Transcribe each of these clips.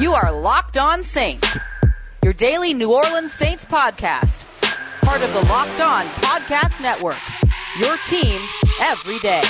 You are Locked On Saints, your daily New Orleans Saints podcast, part of the Locked On Podcast Network. Your team every day.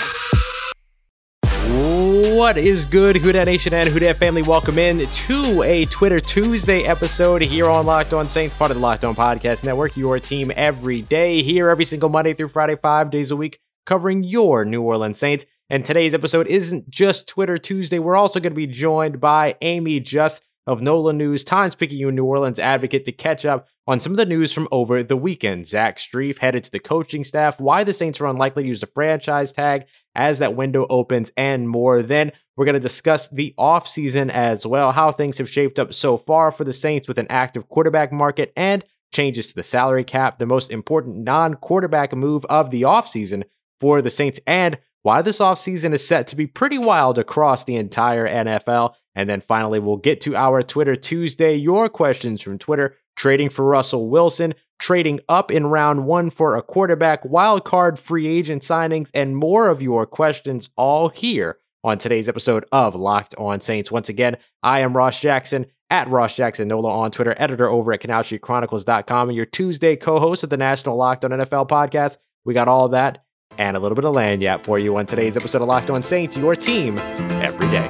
What is good, Who Dat Nation and Who Dat family? Welcome in to a Twitter Tuesday episode here on Locked On Saints, part of the Locked On Podcast Network. Your team every day, here every single Monday through Friday, five days a week, covering your New Orleans Saints. And today's episode isn't just Twitter Tuesday. We're also going to be joined by Amie Just of NOLA News, Times Picayune New Orleans Advocate, to catch up on some of the news from over the weekend. Zach Strief headed to the coaching staff, why the Saints are unlikely to use the franchise tag as that window opens, and more. Then we're going to discuss the offseason as well, how things have shaped up so far for the Saints with an active quarterback market and changes to the salary cap, the most important non quarterback move of the offseason for the Saints, and why this offseason is set to be pretty wild across the entire NFL. And then finally, we'll get to our Twitter Tuesday, your questions from Twitter, trading for Russell Wilson, trading up in round one for a quarterback, wild card free agent signings, and more of your questions all here on today's episode of Locked On Saints. Once again, I am Ross Jackson at Ross Jackson Nola on Twitter, editor over at CanalStreetChronicles.com, and your Tuesday co-host of the National Locked On NFL podcast. We got all that and a little bit of lagniappe for you on today's episode of Locked On Saints, your team every day.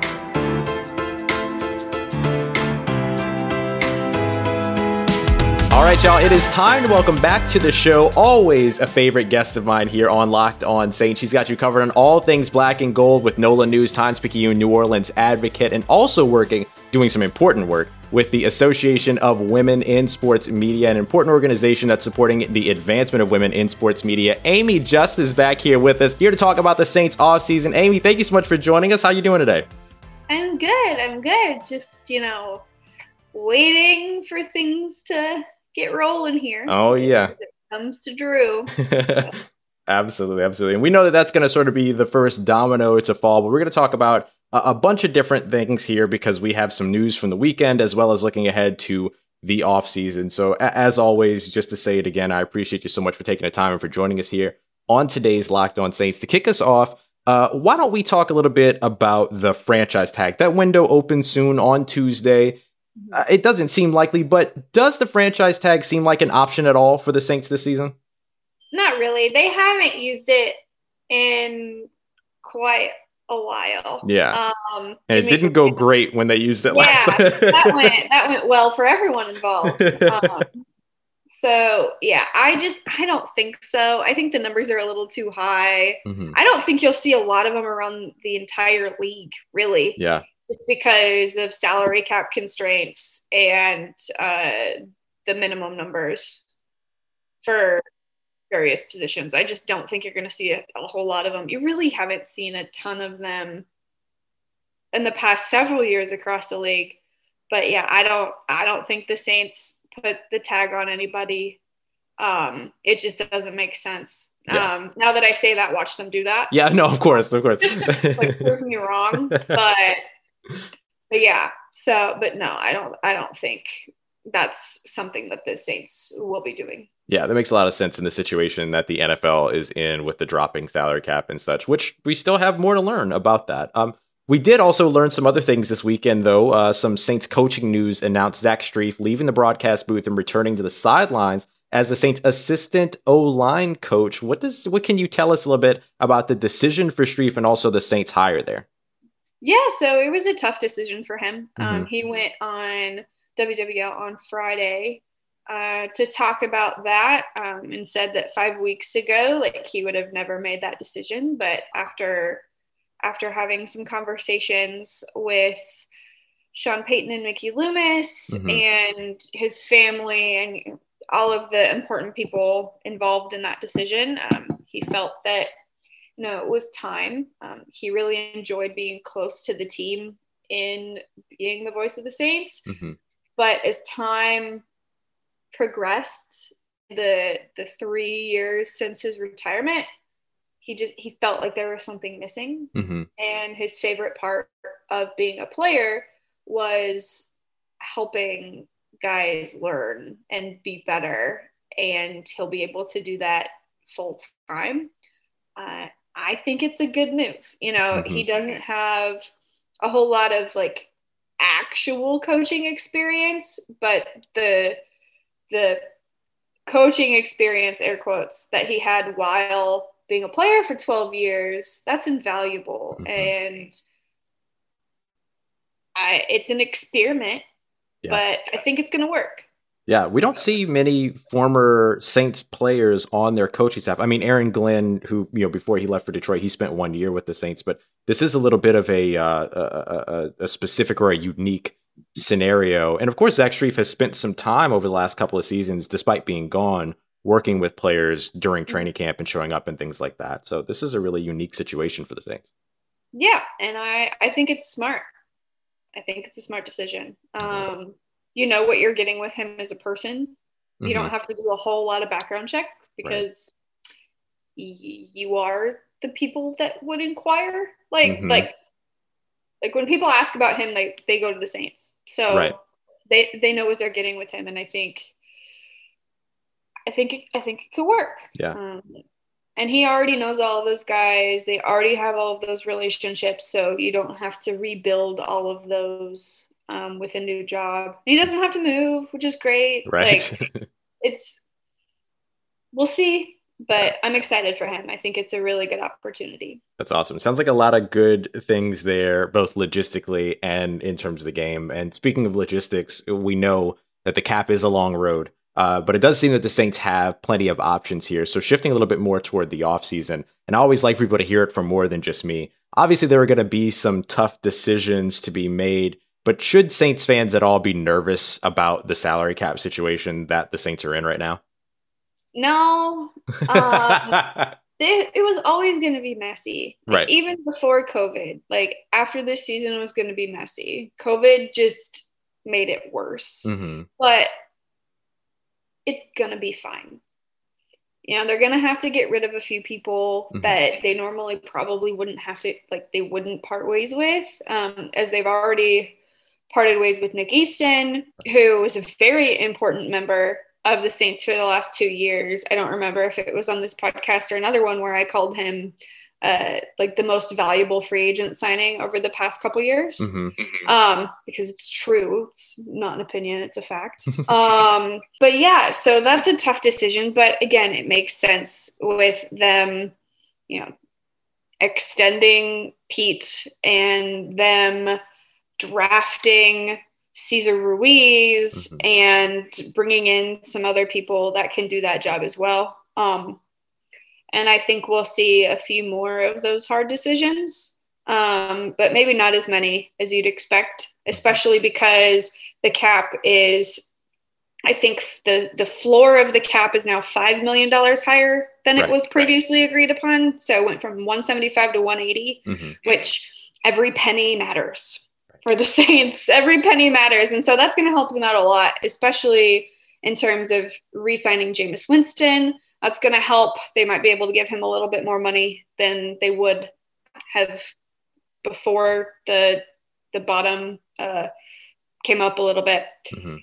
All right, y'all, it is time to welcome back to the show. Always a favorite guest of mine here on Locked On Saints. She's got you covered on all things black and gold with NOLA News, Times Picayune, New Orleans Advocate, and also working, doing some important work with the Association of Women in Sports Media, an important organization that's supporting the advancement of women in sports media. Amie Just is back here with us, here to talk about the Saints offseason. Amie, thank you so much for joining us. How you doing today? I'm good. I'm good. Just, you know, waiting for things to get rolling here. Oh, yeah. It comes to Drew. absolutely. Absolutely. And we know that that's going to sort of be the first domino to fall, but we're going to talk about a bunch of different things here because we have some news from the weekend as well as looking ahead to the off season. So as always, just to say it again, I appreciate you so much for taking the time and for joining us here on today's Locked On Saints. To kick us off, uh, why don't we talk a little bit about the franchise tag? That window opens soon on Tuesday. Uh, it doesn't seem likely, but does the franchise tag seem like an option at all for the Saints this season? Not really. They haven't used it in quite a while. Yeah. Um, and it didn't go great when they used it yeah, last. that went that went well for everyone involved. Um, so yeah, I just I don't think so. I think the numbers are a little too high. Mm-hmm. I don't think you'll see a lot of them around the entire league, really. Yeah. Just because of salary cap constraints and uh, the minimum numbers for various positions. I just don't think you're going to see a, a, whole lot of them. You really haven't seen a ton of them in the past several years across the league. But yeah, I don't I don't think the Saints put the tag on anybody. Um, it just doesn't make sense. Yeah. Um, now that I say that, watch them do that. Yeah, no, of course, of course. Just to like, prove me wrong, but but yeah. So, but no, I don't. I don't think that's something that the Saints will be doing. Yeah, that makes a lot of sense in the situation that the NFL is in with the dropping salary cap and such, which we still have more to learn about that. Um, we did also learn some other things this weekend, though. Uh, some Saints coaching news announced Zach Strief leaving the broadcast booth and returning to the sidelines as the Saints' assistant O line coach. What does what can you tell us a little bit about the decision for Strief and also the Saints hire there? Yeah, so it was a tough decision for him. Um, mm-hmm. Um, he went on WWL on Friday uh, to talk about that um, and said that five weeks ago, like he would have never made that decision. But after after having some conversations with Sean Payton and Mickey Loomis mm-hmm. and his family and all of the important people involved in that decision, um, he felt that you know it was time. Um, he really enjoyed being close to the team in being the voice of the Saints. Mm-hmm. But as time progressed the the three years since his retirement he just he felt like there was something missing mm-hmm. and his favorite part of being a player was helping guys learn and be better and he'll be able to do that full time uh, i think it's a good move you know mm-hmm. he doesn't have a whole lot of like actual coaching experience, but the the coaching experience, air quotes, that he had while being a player for 12 years, that's invaluable. Mm-hmm. And I, it's an experiment, yeah. but I think it's going to work. Yeah, we don't see many former Saints players on their coaching staff. I mean, Aaron Glenn, who you know before he left for Detroit, he spent one year with the Saints, but this is a little bit of a uh, a, a, a, specific or a unique scenario. And of course, Zach Strief has spent some time over the last couple of seasons, despite being gone, working with players during mm-hmm. training camp and showing up and things like that. So this is a really unique situation for the Saints. Yeah, and I I think it's smart. I think it's a smart decision. Um, you know what you're getting with him as a person. You mm-hmm. don't have to do a whole lot of background check because right. y- you are the people that would inquire. Like mm-hmm. like like when people ask about him, they they go to the Saints. So right. they they know what they're getting with him, and I think I think it, I think it could work. Yeah. Um, and he already knows all of those guys. They already have all of those relationships, so you don't have to rebuild all of those um, with a new job. He doesn't have to move, which is great. Right. Like, it's we'll see, but I'm excited for him. I think it's a really good opportunity. That's awesome. Sounds like a lot of good things there, both logistically and in terms of the game. And speaking of logistics, we know that the cap is a long road. Uh, but it does seem that the Saints have plenty of options here. So shifting a little bit more toward the offseason, and I always like people to hear it from more than just me. Obviously, there are going to be some tough decisions to be made but should Saints fans at all be nervous about the salary cap situation that the Saints are in right now? No. Um, it, it, was always going to be messy. Right. even before COVID, like after this season was going to be messy. COVID just made it worse. Mm-hmm. But it's going to be fine. You know, they're going to have to get rid of a few people mm-hmm. that they normally probably wouldn't have to, like, they wouldn't part ways with, um, as they've already parted ways with Nick Easton, who was a very important member of the Saints for the last two years. I don't remember if it was on this podcast or another one where I called him uh, like the most valuable free agent signing over the past couple years mm-hmm. um, because it's true. It's not an opinion, it's a fact. um, but yeah, so that's a tough decision. But again, it makes sense with them, you know, extending Pete and them drafting Cesar Ruiz mm-hmm. and bringing in some other people that can do that job as well. Um, and I think we'll see a few more of those hard decisions, um, but maybe not as many as you'd expect, especially because the cap is. I think the the floor of the cap is now five million dollars higher than right, it was previously right. agreed upon. So it went from 175 to 180, mm-hmm. which every penny matters for the Saints. Every penny matters. And so that's going to help them out a lot, especially in terms of re signing Jameis Winston. That's going to help. They might be able to give him a little bit more money than they would have before the the bottom uh, came up a little bit. Mm-hmm.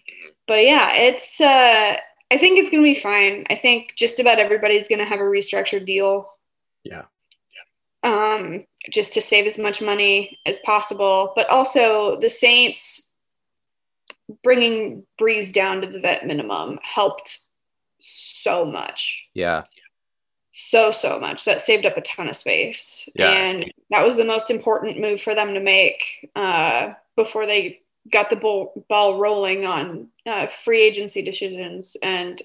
But yeah, it's. Uh, I think it's going to be fine. I think just about everybody's going to have a restructured deal. Yeah. Um, just to save as much money as possible. But also, the Saints bringing Brees down to the vet minimum helped so much. Yeah. So, so much. That saved up a ton of space. Yeah. And that was the most important move for them to make uh, before they got the ball, ball rolling on uh, free agency decisions and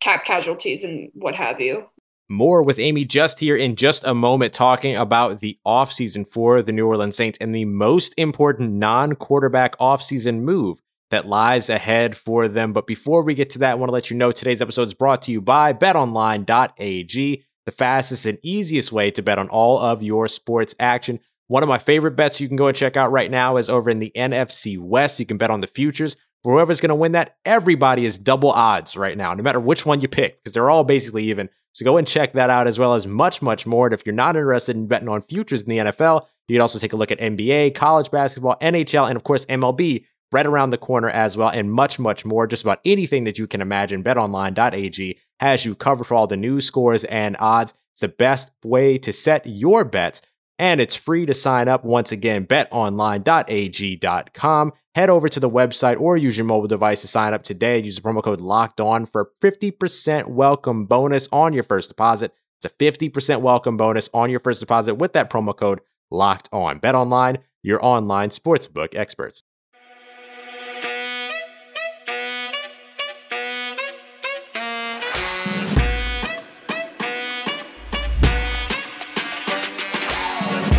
cap casualties and what have you. More with Amie just here in just a moment, talking about the offseason for the New Orleans Saints and the most important non quarterback offseason move that lies ahead for them. But before we get to that, I want to let you know today's episode is brought to you by betonline.ag, the fastest and easiest way to bet on all of your sports action. One of my favorite bets you can go and check out right now is over in the NFC West. You can bet on the futures for whoever's going to win that. Everybody is double odds right now, no matter which one you pick, because they're all basically even. So go and check that out as well as much, much more. And if you're not interested in betting on futures in the NFL, you can also take a look at NBA, college basketball, NHL, and of course MLB right around the corner as well, and much, much more. Just about anything that you can imagine. BetOnline.ag has you covered for all the news, scores, and odds. It's the best way to set your bets and it's free to sign up. Once again, betonline.ag.com. Head over to the website or use your mobile device to sign up today. Use the promo code locked on for 50% welcome bonus on your first deposit. It's a 50% welcome bonus on your first deposit with that promo code locked on. Bet online, your online sportsbook experts.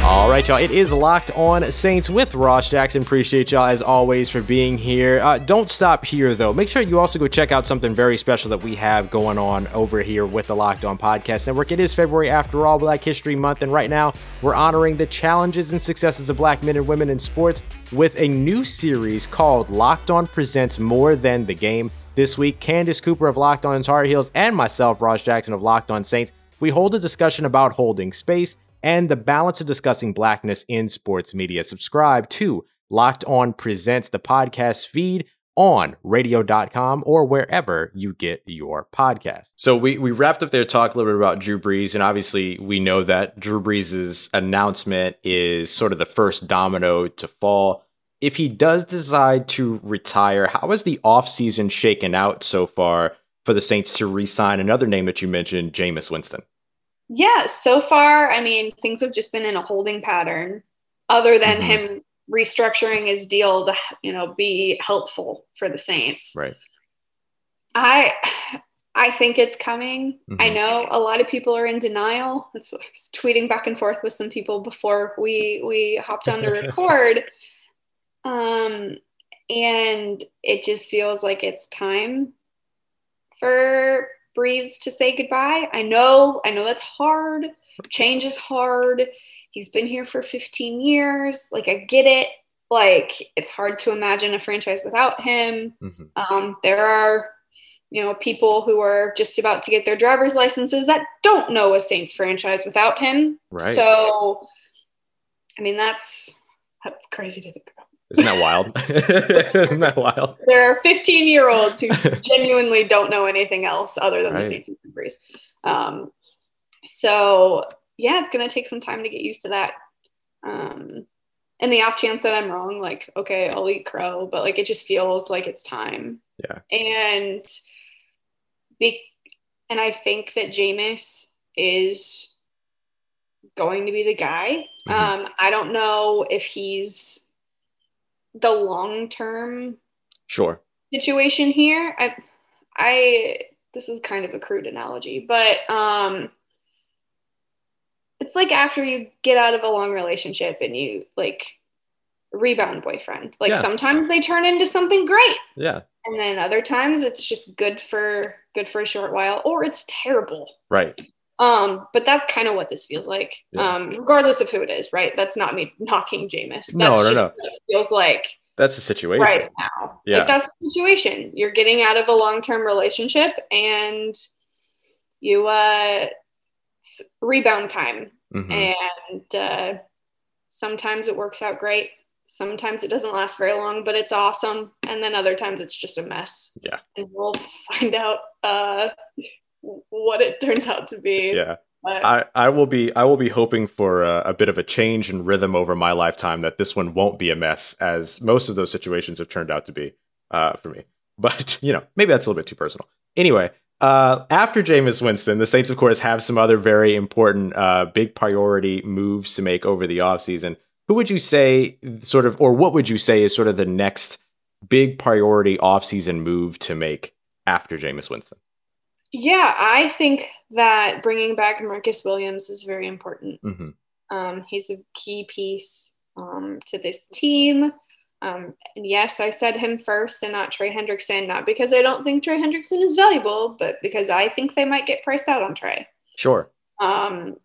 All right, y'all. It is locked on Saints with Ross Jackson. Appreciate y'all as always for being here. Uh, don't stop here though. Make sure you also go check out something very special that we have going on over here with the Locked On Podcast Network. It is February after all, Black History Month, and right now we're honoring the challenges and successes of Black men and women in sports with a new series called Locked On Presents More Than the Game. This week, Candace Cooper of Locked On Tar Heels and myself, Ross Jackson of Locked On Saints, we hold a discussion about holding space and the balance of discussing blackness in sports media. Subscribe to Locked On Presents, the podcast feed on radio.com or wherever you get your podcast. So we, we wrapped up there, talked a little bit about Drew Brees, and obviously we know that Drew Brees' announcement is sort of the first domino to fall. If he does decide to retire, how has the offseason shaken out so far for the Saints to re-sign another name that you mentioned, Jameis Winston? Yeah, so far, I mean, things have just been in a holding pattern other than mm-hmm. him restructuring his deal to, you know, be helpful for the Saints. Right. I I think it's coming. Mm-hmm. I know a lot of people are in denial. That's what I was tweeting back and forth with some people before we we hopped on to record. um and it just feels like it's time for Brees to say goodbye. I know, I know that's hard. Change is hard. He's been here for 15 years. Like, I get it. Like, it's hard to imagine a franchise without him. Mm-hmm. Um, there are, you know, people who are just about to get their driver's licenses that don't know a Saints franchise without him. Right. So, I mean, that's that's crazy to think about. Isn't that wild? Isn't that wild? There are 15 year olds who genuinely don't know anything else other than right. the Saints and Brees. Um, so yeah, it's going to take some time to get used to that. Um, and the off chance that I'm wrong, like, okay, I'll eat crow, but like, it just feels like it's time. Yeah. And be, and I think that Jameis is going to be the guy. Mm-hmm. Um, I don't know if he's the long term sure situation here. I I this is kind of a crude analogy, but um it's like after you get out of a long relationship and you like rebound boyfriend. Like yeah. sometimes they turn into something great. Yeah. And then other times it's just good for good for a short while or it's terrible. Right. Um, but that's kind of what this feels like. Yeah. Um, regardless of who it is, right? That's not me knocking Jameis. That's no, no, no. it feels like that's the situation right now. Yeah. Like that's the situation. You're getting out of a long-term relationship and you uh rebound time. Mm-hmm. And uh sometimes it works out great. Sometimes it doesn't last very long, but it's awesome. And then other times it's just a mess. Yeah. And we'll find out uh what it turns out to be. Yeah. I, I will be I will be hoping for a, a, bit of a change in rhythm over my lifetime that this one won't be a mess as most of those situations have turned out to be uh, for me. But you know maybe that's a little bit too personal. Anyway, uh, after Jameis Winston, the Saints of course have some other very important uh, big priority moves to make over the offseason. Who would you say sort of or what would you say is sort of the next big priority offseason move to make after Jameis Winston? Yeah, I think that bringing back Marcus Williams is very important. Mm-hmm. Um, he's a key piece um, to this team. Um, and yes, I said him first and not Trey Hendrickson, not because I don't think Trey Hendrickson is valuable, but because I think they might get priced out on Trey. Sure. Um,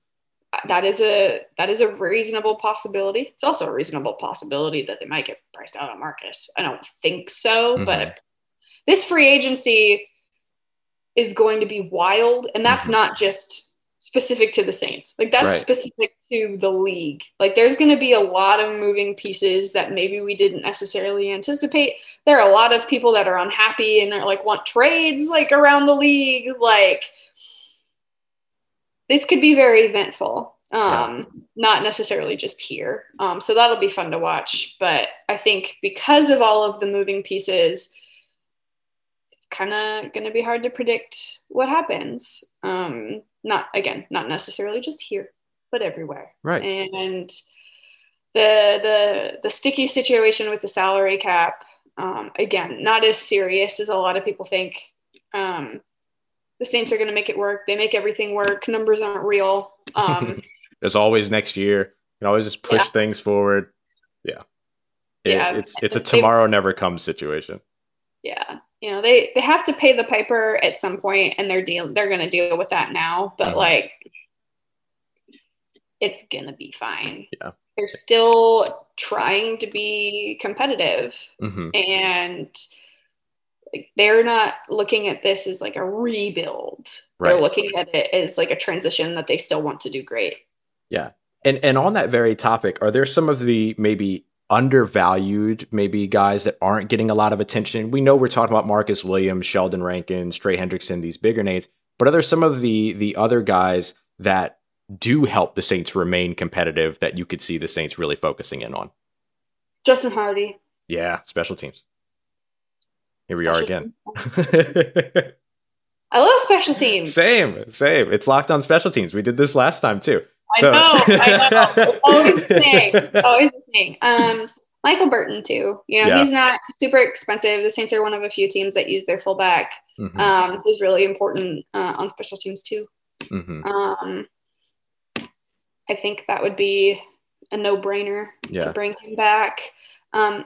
that is a that is a reasonable possibility. It's also a reasonable possibility that they might get priced out on Marcus. I don't think so, mm-hmm. but this free agency is going to be wild. And that's mm-hmm. not just specific to the Saints. Like that's right. specific to the league. Like there's going to be a lot of moving pieces that maybe we didn't necessarily anticipate. There are a lot of people that are unhappy and are like want trades like around the league. Like this could be very eventful. um, yeah. not necessarily just here. Um, so that'll be fun to watch. But I think because of all of the moving pieces, kind of going to be hard to predict what happens. Um, not again, not necessarily just here, but everywhere. Right. And the the the sticky situation with the salary cap, um, again, not as serious as a lot of people think. Um, the Saints are going to make it work. They make everything work. Numbers aren't real. Um, There's always next year. You can always just push yeah. things forward. Yeah. It, yeah. It's it's a tomorrow never comes situation. Yeah. You know, they they have to pay the piper at some point and they're deal they're gonna deal with that now. But mm-hmm. like it's gonna be fine. Yeah. They're still trying to be competitive mm-hmm. and like they're not looking at this as like a rebuild. Right. They're looking at it as like a transition that they still want to do great. Yeah. And and on that very topic, are there some of the maybe undervalued maybe guys that aren't getting a lot of attention? We know we're talking about Marcus Williams, Sheldon Rankins, Trey Hendrickson, these bigger names, but are there some of the the other guys that do help the Saints remain competitive that you could see the Saints really focusing in on? Justin Hardy. Yeah, special teams. Here special we are again. I love special teams. Same, same. It's locked on special teams. We did this last time too. I so. know, I know. always the same. Always the same. Um, Michael Burton too. You know, yeah. he's not super expensive. The Saints are one of a few teams that use their fullback. Mm-hmm. Um, he's really important uh, on special teams too. Mm-hmm. Um, I think that would be a no-brainer yeah. to bring him back. Um,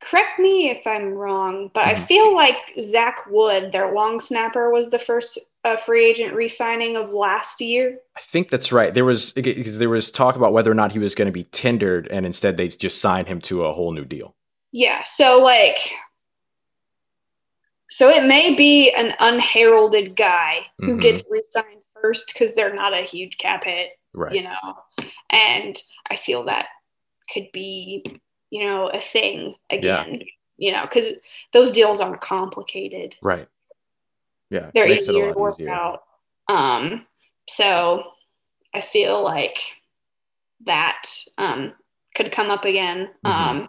correct me if I'm wrong, but mm-hmm. I feel like Zach Wood, their long snapper, was the first uh, free agent re-signing of last year. I think that's right. There was because there was talk about whether or not he was going to be tendered, and instead they just signed him to a whole new deal. Yeah. So like, so it may be an unheralded guy who mm-hmm. gets re-signed first because they're not a huge cap hit, right? You know, and I feel that could be you know, a thing again. Yeah. You know, because those deals aren't complicated. Right. Yeah. They're easier to work easier. out. Um, so I feel like that um, could come up again mm-hmm. um,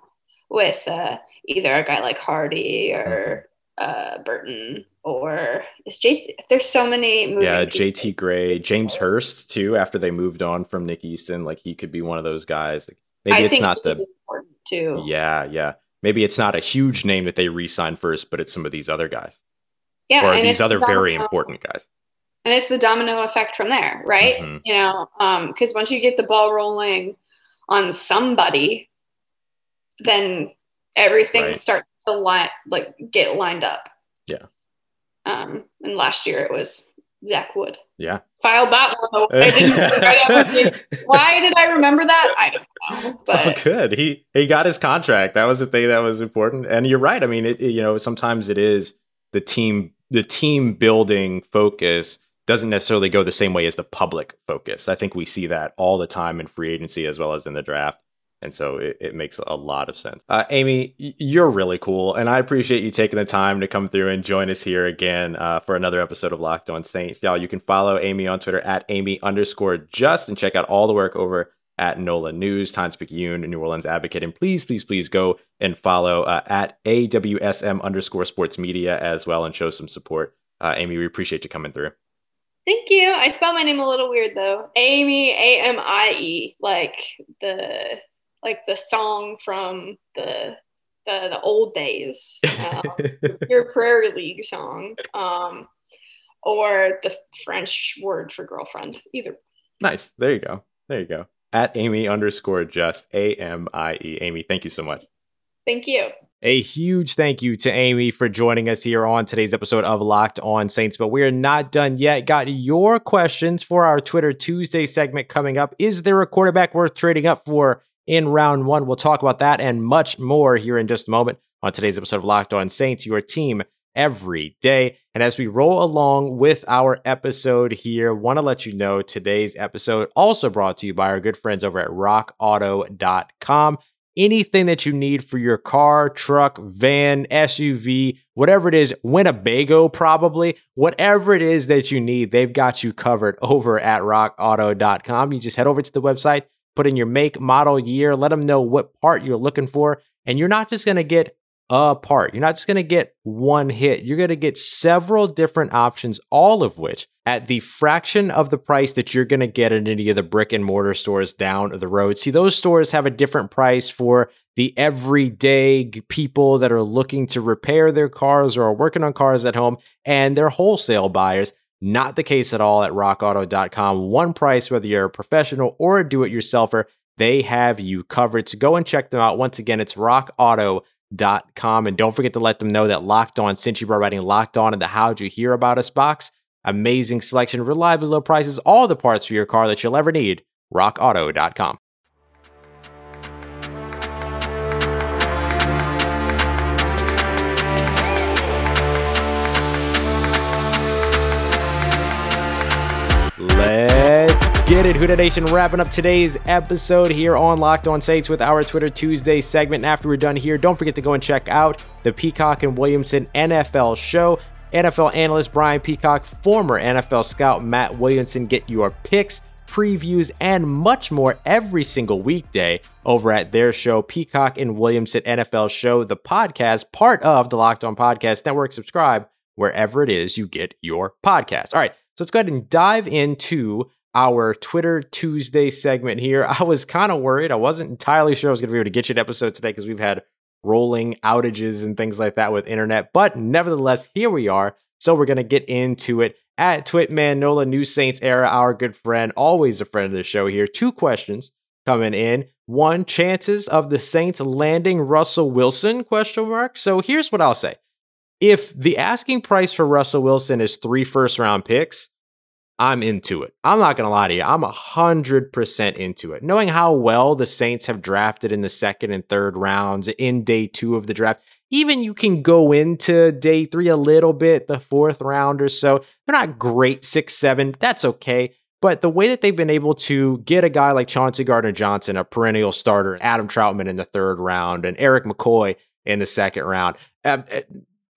with uh, either a guy like Hardy or mm-hmm. uh, Burton or is JT. There's so many. yeah, JT Gray, James Hurst too. After they moved on from Nick Easton, like he could be one of those guys. Like, maybe I it's not the too. Yeah, yeah. Maybe it's not a huge name that they re-sign first, but it's some of these other guys. Yeah, or these other very important guys. And it's the domino effect from there, right? Mm-hmm. You know, because um, once you get the ball rolling on somebody, then everything right. starts to line like get lined up. Yeah. Um, and last year it was Zach Wood. Yeah. Filed that one away. Why did I remember that? I don't know. But. It's all good. He he got his contract. That was the thing that was important. And you're right. I mean, it, it, you know, sometimes it is the team the team building focus doesn't necessarily go the same way as the public focus. I think we see that all the time in free agency as well as in the draft. And so it, it makes a lot of sense. Uh, Amie, you're really cool. And I appreciate you taking the time to come through and join us here again uh, for another episode of Locked On Saints. Y'all, you can follow Amie on Twitter at Amie underscore just and check out all the work over at NOLA News, Times Picayune, New Orleans Advocate. And please, please, please go and follow uh, at AWSM underscore sports media as well and show some support. Uh, Amie, we appreciate you coming through. Thank you. I spell my name a little weird though. Amie, A M I E, like the like the song from the the, the old days, um, Pure Prairie League song, um, or the French word for girlfriend. Either. Nice. There you go. There you go. At Amie underscore just A M I E. Amie, thank you so much. Thank you. A huge thank you to Amie for joining us here on today's episode of Locked On Saints. But we're not done yet. Got your questions for our Twitter Tuesday segment coming up. Is there a quarterback worth trading up for? in round one. We'll talk about that and much more here in just a moment on today's episode of Locked On Saints, your team every day. And as we roll along with our episode here, want to let you know today's episode also brought to you by our good friends over at rockauto.com. anything that you need for your car, truck, van, SUV, whatever it is, Winnebago probably, whatever it is that you need, they've got you covered over at rockauto.com. You just head over to the website, put in your make, model, year, let them know what part you're looking for, and you're not just going to get a part. You're not just going to get one hit. You're going to get several different options, all of which at the fraction of the price that you're going to get at any of the brick and mortar stores down the road. See, those stores have a different price for the everyday people that are looking to repair their cars or are working on cars at home and they're wholesale buyers. Not the case at all at rockauto.com. One price, whether you're a professional or a do it yourselfer, they have you covered. So go and check them out. Once again, it's rockauto.com com. And don't forget to let them know that Locked On sent you by writing Locked On in the How'd You Hear About Us box. Amazing selection, reliably low prices, all the parts for your car that you'll ever need. RockAuto.com. get it, Who Dat Nation. Wrapping up today's episode here on Locked On Saints with our Twitter Tuesday segment. And after we're done here, don't forget to go and check out the Peacock and Williamson NFL show. NFL analyst Brian Peacock, former NFL scout Matt Williamson get your picks, previews, and much more every single weekday over at their show, Peacock and Williamson NFL Show, the podcast, part of the Locked On Podcast Network. Subscribe wherever it is you get your podcast. All right, so let's go ahead and dive into our Twitter Tuesday segment here. I was kind of worried. I wasn't entirely sure I was going to be able to get you an episode today because we've had rolling outages and things like that with internet. But nevertheless, here we are. So we're going to get into it at Twitman Nola New Saints era. Our good friend, always a friend of the show here. Two questions coming in. One, chances of the Saints landing Russell Wilson? Question mark. So here's what I'll say. If the asking price for Russell Wilson is three first round picks, I'm into it. I'm not going to lie to you. I'm 100% into it. Knowing how well the Saints have drafted in the second and third rounds in day two of the draft, even you can go into day three a little bit, the fourth round or so. They're not great, six, seven. That's okay. But the way that they've been able to get a guy like Chauncey Gardner Johnson, a perennial starter, Adam Trautman in the third round, and Erik McCoy in the second round. Uh,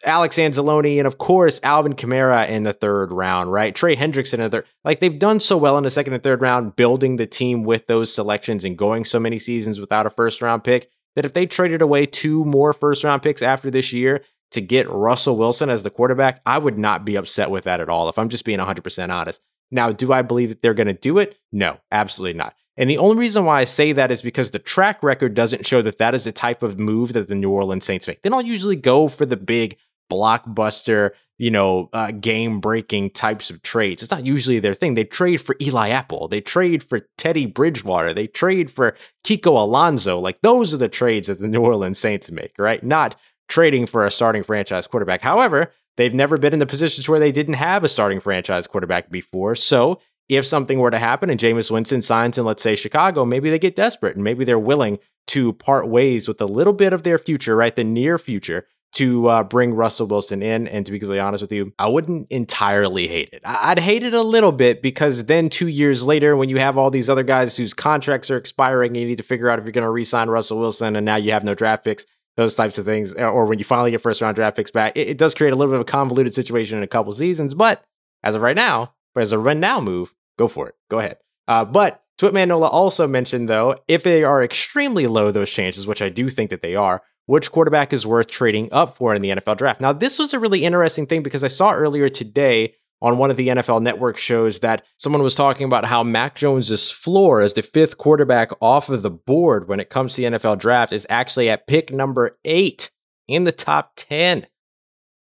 Alex Anzalone, and of course Alvin Kamara in the third round, right? Trey Hendrickson in the third. Like they've done so well in the second and third round, building the team with those selections and going so many seasons without a first round pick that if they traded away two more first round picks after this year to get Russell Wilson as the quarterback, I would not be upset with that at all. If I'm just being 100% honest. Now, do I believe that they're going to do it? No, absolutely not. And the only reason why I say that is because the track record doesn't show that that is the type of move that the New Orleans Saints make. They don't usually go for the big blockbuster, you know, uh, game breaking types of trades. It's not usually their thing. They trade for Eli Apple, they trade for Teddy Bridgewater, they trade for Kiko Alonso. Like those are the trades that the New Orleans Saints make, right? Not trading for a starting franchise quarterback. However, they've never been in the positions where they didn't have a starting franchise quarterback before. So if something were to happen and Jameis Winston signs in, let's say, Chicago, maybe they get desperate and maybe they're willing to part ways with a little bit of their future, right? The near future to uh, bring Russell Wilson in. And to be completely honest with you, I wouldn't entirely hate it. I'd hate it a little bit because then two years later, when you have all these other guys whose contracts are expiring, and you need to figure out if you're going to re-sign Russell Wilson, and now you have no draft picks. Those types of things, or when you finally get first round draft picks back, it, it does create a little bit of a convoluted situation in a couple seasons. But as of right now, as a run now move, go for it. Go ahead. Uh, but Twitman Nola also mentioned, though, if they are extremely low, those chances, which I do think that they are, which quarterback is worth trading up for in the NFL draft. Now, this was a really interesting thing because I saw earlier today on one of the NFL network shows that someone was talking about how Mac Jones's floor as the fifth quarterback off of the board when it comes to the NFL draft is actually at pick number eight in the top 10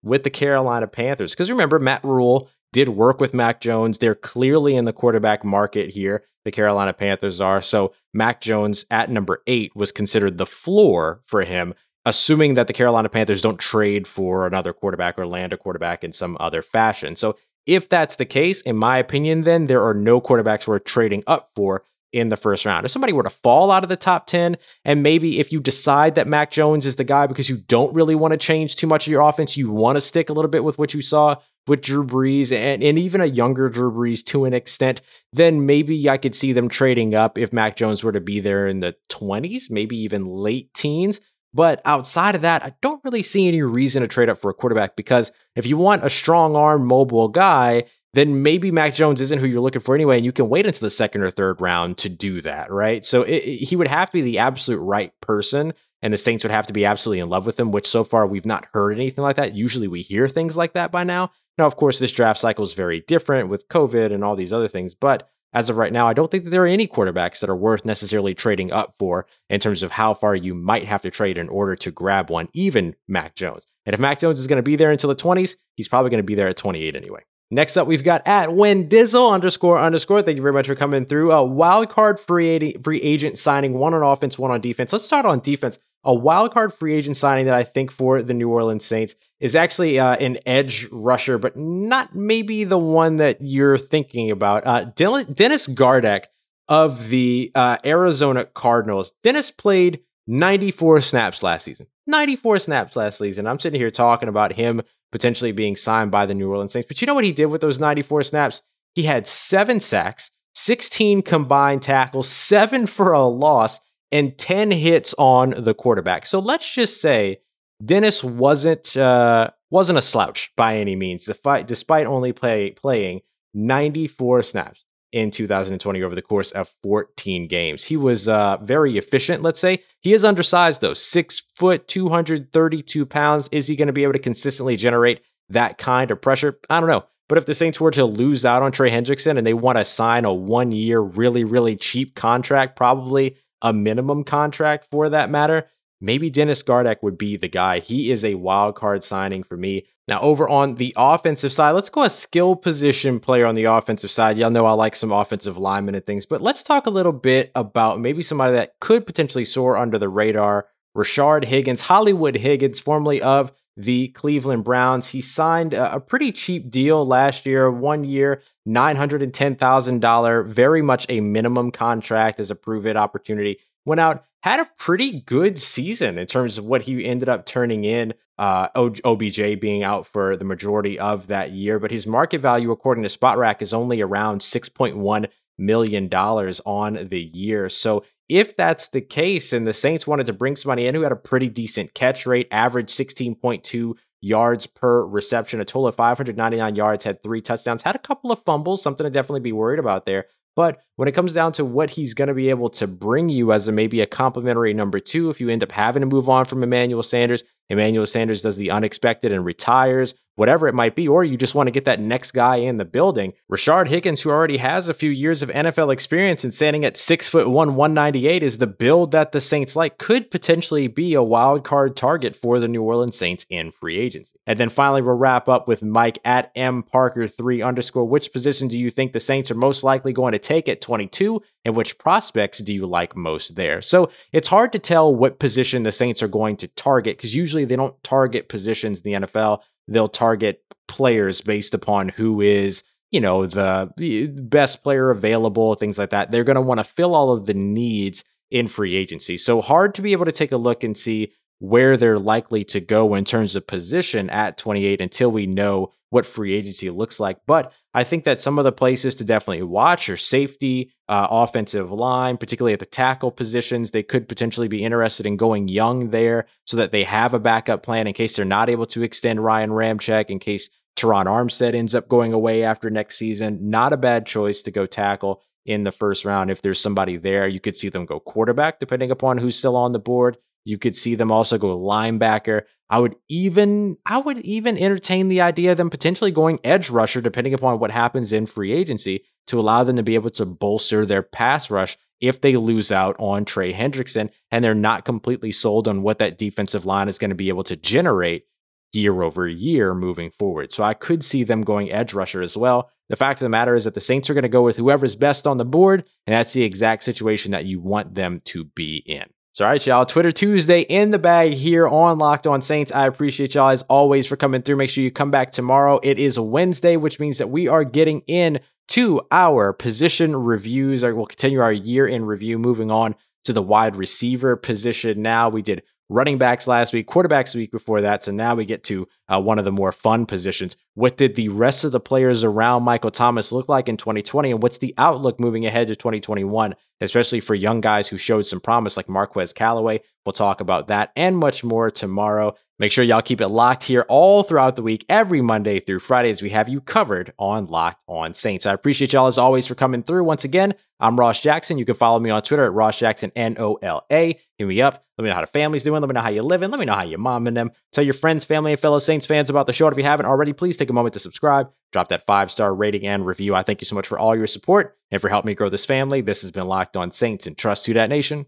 with the Carolina Panthers. Because remember, Matt Rhule did work with Mac Jones. They're clearly in the quarterback market here. The Carolina Panthers are. So Mac Jones at number eight was considered the floor for him assuming that the Carolina Panthers don't trade for another quarterback or land a quarterback in some other fashion. So if that's the case, in my opinion, then there are no quarterbacks worth trading up for in the first round. If somebody were to fall out of the top 10, and maybe if you decide that Mac Jones is the guy because you don't really want to change too much of your offense, you want to stick a little bit with what you saw with Drew Brees and, and even a younger Drew Brees to an extent, then maybe I could see them trading up if Mac Jones were to be there in the 20s, maybe even late teens. But outside of that, I don't really see any reason to trade up for a quarterback because if you want a strong arm, mobile guy, then maybe Mac Jones isn't who you're looking for anyway, and you can wait until the second or third round to do that, right? So it, it, he would have to be the absolute right person, and the Saints would have to be absolutely in love with him, which so far we've not heard anything like that. Usually we hear things like that by now. Now, of course, this draft cycle is very different with COVID and all these other things, but as of right now, I don't think that there are any quarterbacks that are worth necessarily trading up for in terms of how far you might have to trade in order to grab one, even Mac Jones. And if Mac Jones is going to be there until the 20s, he's probably going to be there at 28 anyway. Next up, we've got at Wendizzle underscore underscore. Thank you very much for coming through. A wild card free, free agent signing, one on offense, one on defense. Let's start on defense. A wild card free agent signing that I think for the New Orleans Saints is actually uh, an edge rusher, but not maybe the one that you're thinking about. Uh, Dennis Gardeck of the uh, Arizona Cardinals. Dennis played 94 snaps last season. 94 snaps last season. I'm sitting here talking about him potentially being signed by the New Orleans Saints. But you know what he did with those 94 snaps? He had seven sacks, 16 combined tackles, seven for a loss, and 10 hits on the quarterback. So let's just say Dennis wasn't uh, wasn't a slouch by any means, despite, only play, playing 94 snaps in 2020 over the course of 14 games. He was uh, very efficient, let's say. He is undersized though, six foot, 232 pounds. Is he going to be able to consistently generate that kind of pressure? I don't know. But if the Saints were to lose out on Trey Hendrickson and they want to sign a one year, really, really cheap contract, probably a minimum contract for that matter, maybe Dennis Gardeck would be the guy. He is a wild card signing for me. Now, over on the offensive side, let's go a skill position player on the offensive side. Y'all know I like some offensive linemen and things, but let's talk a little bit about maybe somebody that could potentially soar under the radar. Rashard Higgins, Hollywood Higgins, formerly of the Cleveland Browns. He signed a pretty cheap deal last year, one year, $910,000, very much a minimum contract as a prove it opportunity. Went out, had a pretty good season in terms of what he ended up turning in uh, OBJ being out for the majority of that year. But his market value, according to Spotrac, is only around $6.1 million on the year. So if that's the case, and the Saints wanted to bring somebody in who had a pretty decent catch rate, average 16.2 yards per reception, a total of 599 yards, had three touchdowns, had a couple of fumbles, something to definitely be worried about there. But when it comes down to what he's going to be able to bring you as a maybe a complimentary number two, if you end up having to move on from Emmanuel Sanders, Emmanuel Sanders does the unexpected and retires, whatever it might be, or you just want to get that next guy in the building. Rashard Higgins, who already has a few years of NFL experience and standing at six foot one, 198, is the build that the Saints like, could potentially be a wild card target for the New Orleans Saints in free agency. And then finally, we'll wrap up with Mike at M Parker three underscore. Which position do you think the Saints are most likely going to take at 22? And which prospects do you like most there? So it's hard to tell what position the Saints are going to target because usually they don't target positions in the NFL they'll target players based upon who is you know the best player available things like that. They're going to want to fill all of the needs in free agency. So hard to be able to take a look and see where they're likely to go in terms of position at 28 until we know what free agency looks like. But I think that some of the places to definitely watch are safety, uh, offensive line, particularly at the tackle positions. They could potentially be interested in going young there so that they have a backup plan in case they're not able to extend Ryan Ramczyk, in case Terron Armstead ends up going away after next season. Not a bad choice to go tackle in the first round. If there's somebody there, you could see them go quarterback, depending upon who's still on the board. You could see them also go linebacker. I would even I would even entertain the idea of them potentially going edge rusher depending upon what happens in free agency to allow them to be able to bolster their pass rush if they lose out on Trey Hendrickson and they're not completely sold on what that defensive line is going to be able to generate year over year moving forward. So I could see them going edge rusher as well. The fact of the matter is that the Saints are going to go with whoever's best on the board, and that's the exact situation that you want them to be in. So, all right, y'all. Twitter Tuesday in the bag here on Locked On Saints. I appreciate y'all as always for coming through. Make sure you come back tomorrow. It is Wednesday, which means that we are getting in to our position reviews. We'll continue our year in review, moving on to the wide receiver position now. We did running backs last week, quarterbacks the week before that. So now we get to uh, one of the more fun positions. What did the rest of the players around Michael Thomas look like in 2020? And what's the outlook moving ahead to 2021, especially for young guys who showed some promise like Marquez Callaway? We'll talk about that and much more tomorrow. Make sure y'all keep it locked here all throughout the week, every Monday through Friday, as we have you covered on Locked On Saints. I appreciate y'all as always for coming through. Once again, I'm Ross Jackson. You can follow me on Twitter at Ross Jackson N O L A. Hit me up. Let me know how the family's doing. Let me know how you're living. Let me know how you're momming them. Tell your friends, family, and fellow Saints fans about the show. If you haven't already, please take a moment to subscribe, drop that five star rating and review. I thank you so much for all your support and for helping me grow this family. This has been Locked On Saints and Trust to that nation.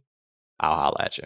I'll holla at you.